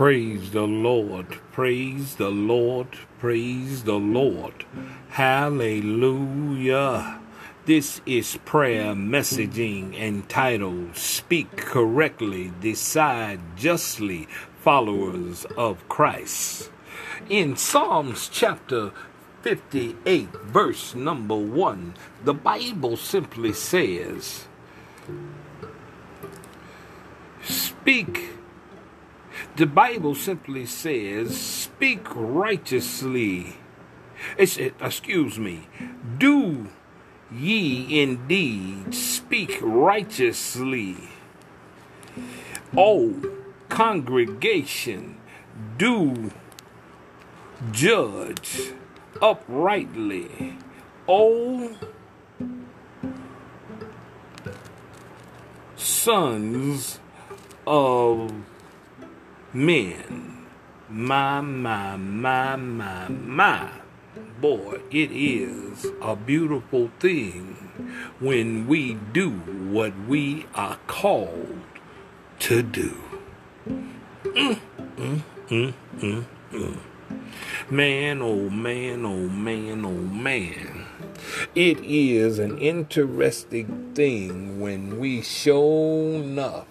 Praise the Lord, praise the Lord, praise the Lord. Hallelujah. This is prayer messaging entitled Speak Correctly, Decide Justly, Followers of Christ. In Psalms chapter 58, verse number 1, the Bible simply says, Speak the Bible simply says, speak righteously. It's, excuse me, do ye indeed speak righteously. O congregation, do judge uprightly. O sons of men. My, my, my, my, my. Boy, it is a beautiful thing when we do what we are called to do. Mm, mm, mm. Man, oh man, oh man, oh man. It is an interesting thing when we show enough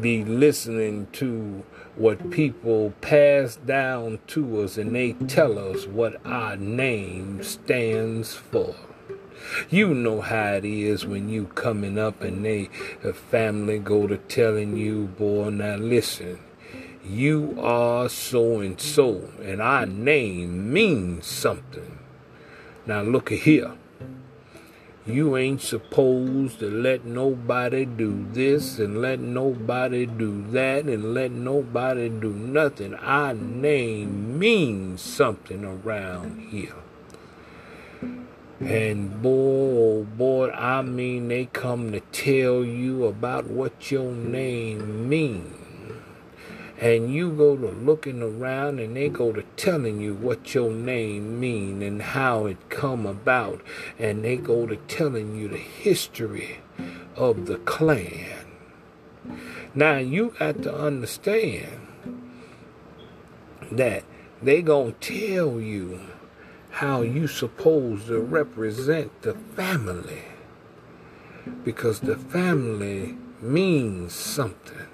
be listening to what people pass down to us and they tell us what our name stands for. You know how it is when you coming up and they a family go to telling you, boy, now listen, you are so and so, and our name means something. Now look at here. You ain't supposed to let nobody do this and let nobody do that and let nobody do nothing. Our name means something around here. And boy, oh boy, I mean, they come to tell you about what your name means and you go to looking around and they go to telling you what your name mean and how it come about. And they go to telling you the history of the clan. Now you got to understand that they gonna tell you how you supposed to represent the family. Because the family means something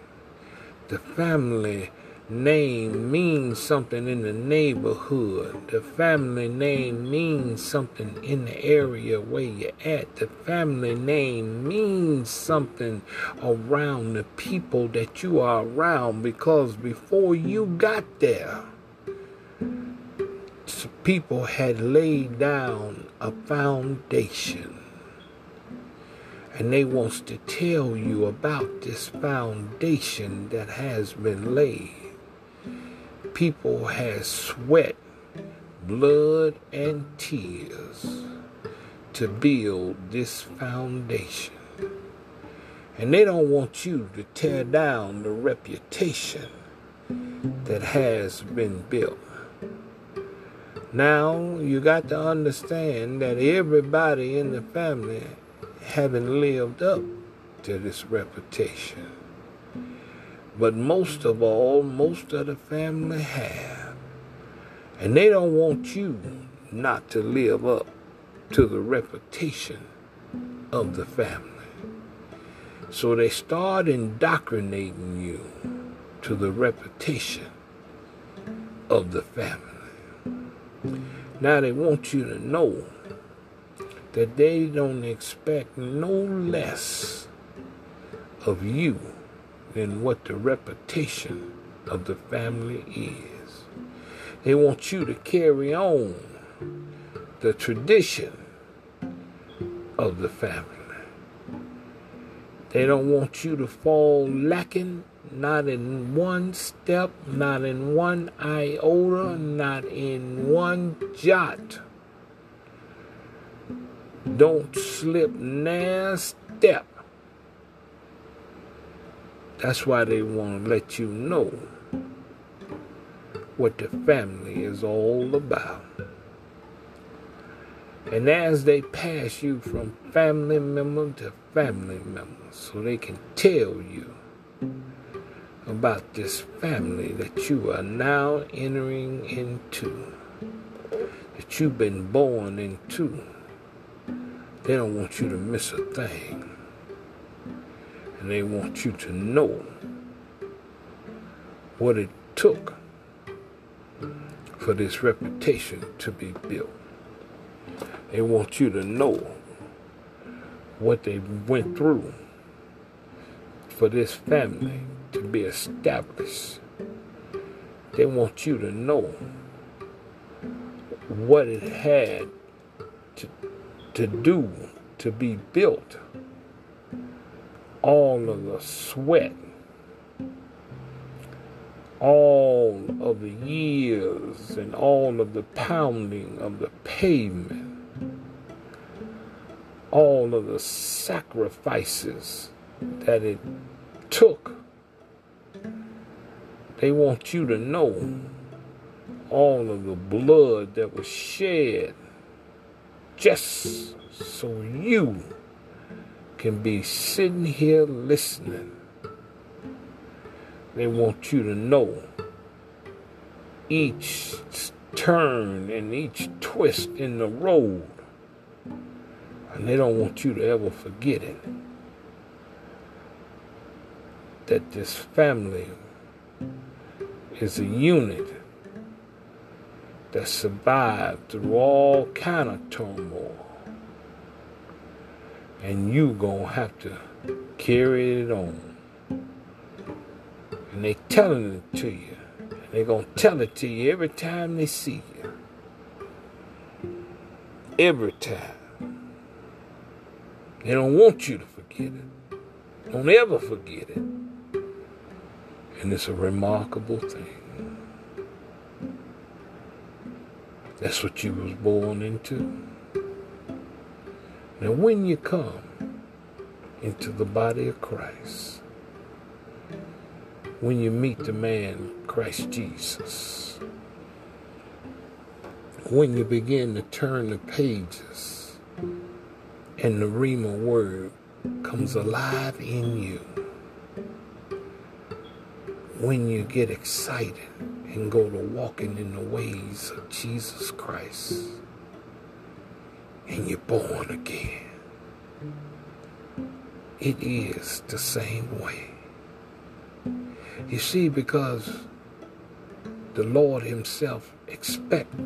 the family name means something in the neighborhood. The family name means something in the area where you're at. The family name means something around the people that you are around because before you got there, people had laid down a foundation and they wants to tell you about this foundation that has been laid. People has sweat, blood, and tears to build this foundation. And they don't want you to tear down the reputation that has been built. Now, you got to understand that everybody in the family haven't lived up to this reputation. But most of all, most of the family have. And they don't want you not to live up to the reputation of the family. So they start indoctrinating you to the reputation of the family. Now they want you to know that they don't expect no less of you than what the reputation of the family is. They want you to carry on the tradition of the family. They don't want you to fall lacking, not in one step, not in one iota, not in one jot don't slip now step. That's why they want to let you know what the family is all about. And as they pass you from family member to family member, so they can tell you about this family that you are now entering into, that you've been born into. They don't want you to miss a thing. And they want you to know what it took for this reputation to be built. They want you to know what they went through for this family to be established. They want you to know what it had to do to be built. All of the sweat, all of the years, and all of the pounding of the pavement all of the sacrifices that it took. They want you to know all of the blood that was shed just so you can be sitting here listening. They want you to know each turn and each twist in the road and they don't want you to ever forget it. That this family is a unit that survived through all kind of turmoil. And you gonna have to carry it on. And they telling it to you. And they gonna tell it to you every time they see you. Every time. They don't want you to forget it. Don't ever forget it. And it's a remarkable thing. That's what you was born into. Now when you come into the body of Christ, when you meet the man Christ Jesus, when you begin to turn the pages and the Rhema word comes alive in you when you get excited and go to walking in the ways of Jesus Christ and you're born again. It is the same way. You see, because the Lord Himself expects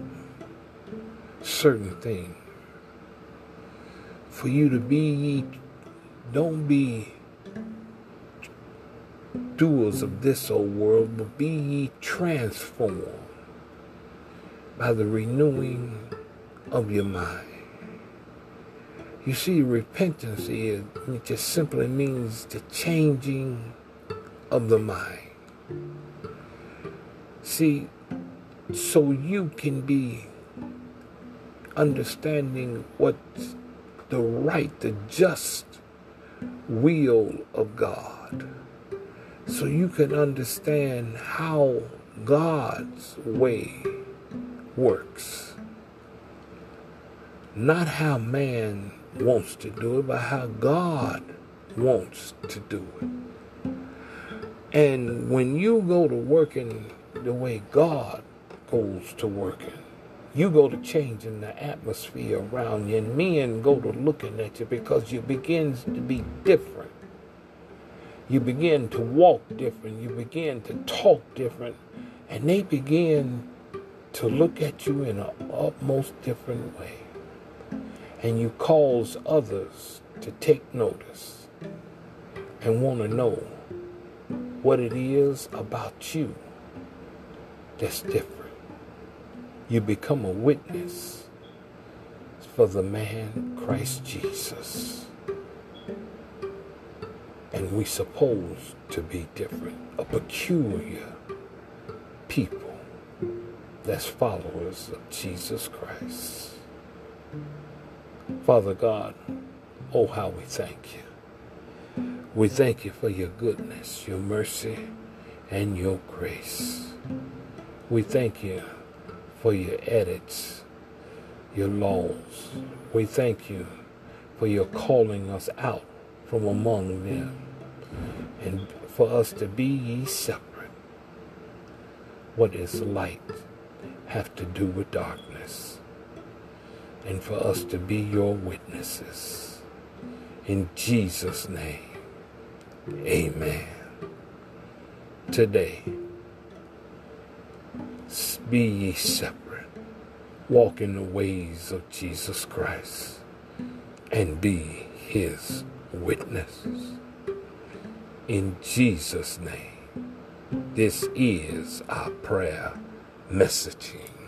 certain things for you to be don't be doers of this old world, but be ye transformed by the renewing of your mind. You see, repentance is it just simply means the changing of the mind. See, so you can be understanding what the right, the just will of God. So you can understand how God's way works. Not how man wants to do it, but how God wants to do it. And when you go to working the way God goes to working, you go to changing the atmosphere around you, and men go to looking at you because you begin to be different. You begin to walk different. You begin to talk different. And they begin to look at you in an utmost different way. And you cause others to take notice and want to know what it is about you that's different you become a witness for the man Christ Jesus. And we supposed to be different, a peculiar people that's followers of Jesus Christ. Father God, oh how we thank you. We thank you for your goodness, your mercy, and your grace. We thank you for your edits, your laws. We thank you for your calling us out from among them And for us to be ye separate. What is light have to do with darkness? And for us to be your witnesses. In Jesus' name, amen. Today, be ye separate. Walk in the ways of Jesus Christ and be his witnesses. In Jesus' name, this is our prayer messaging.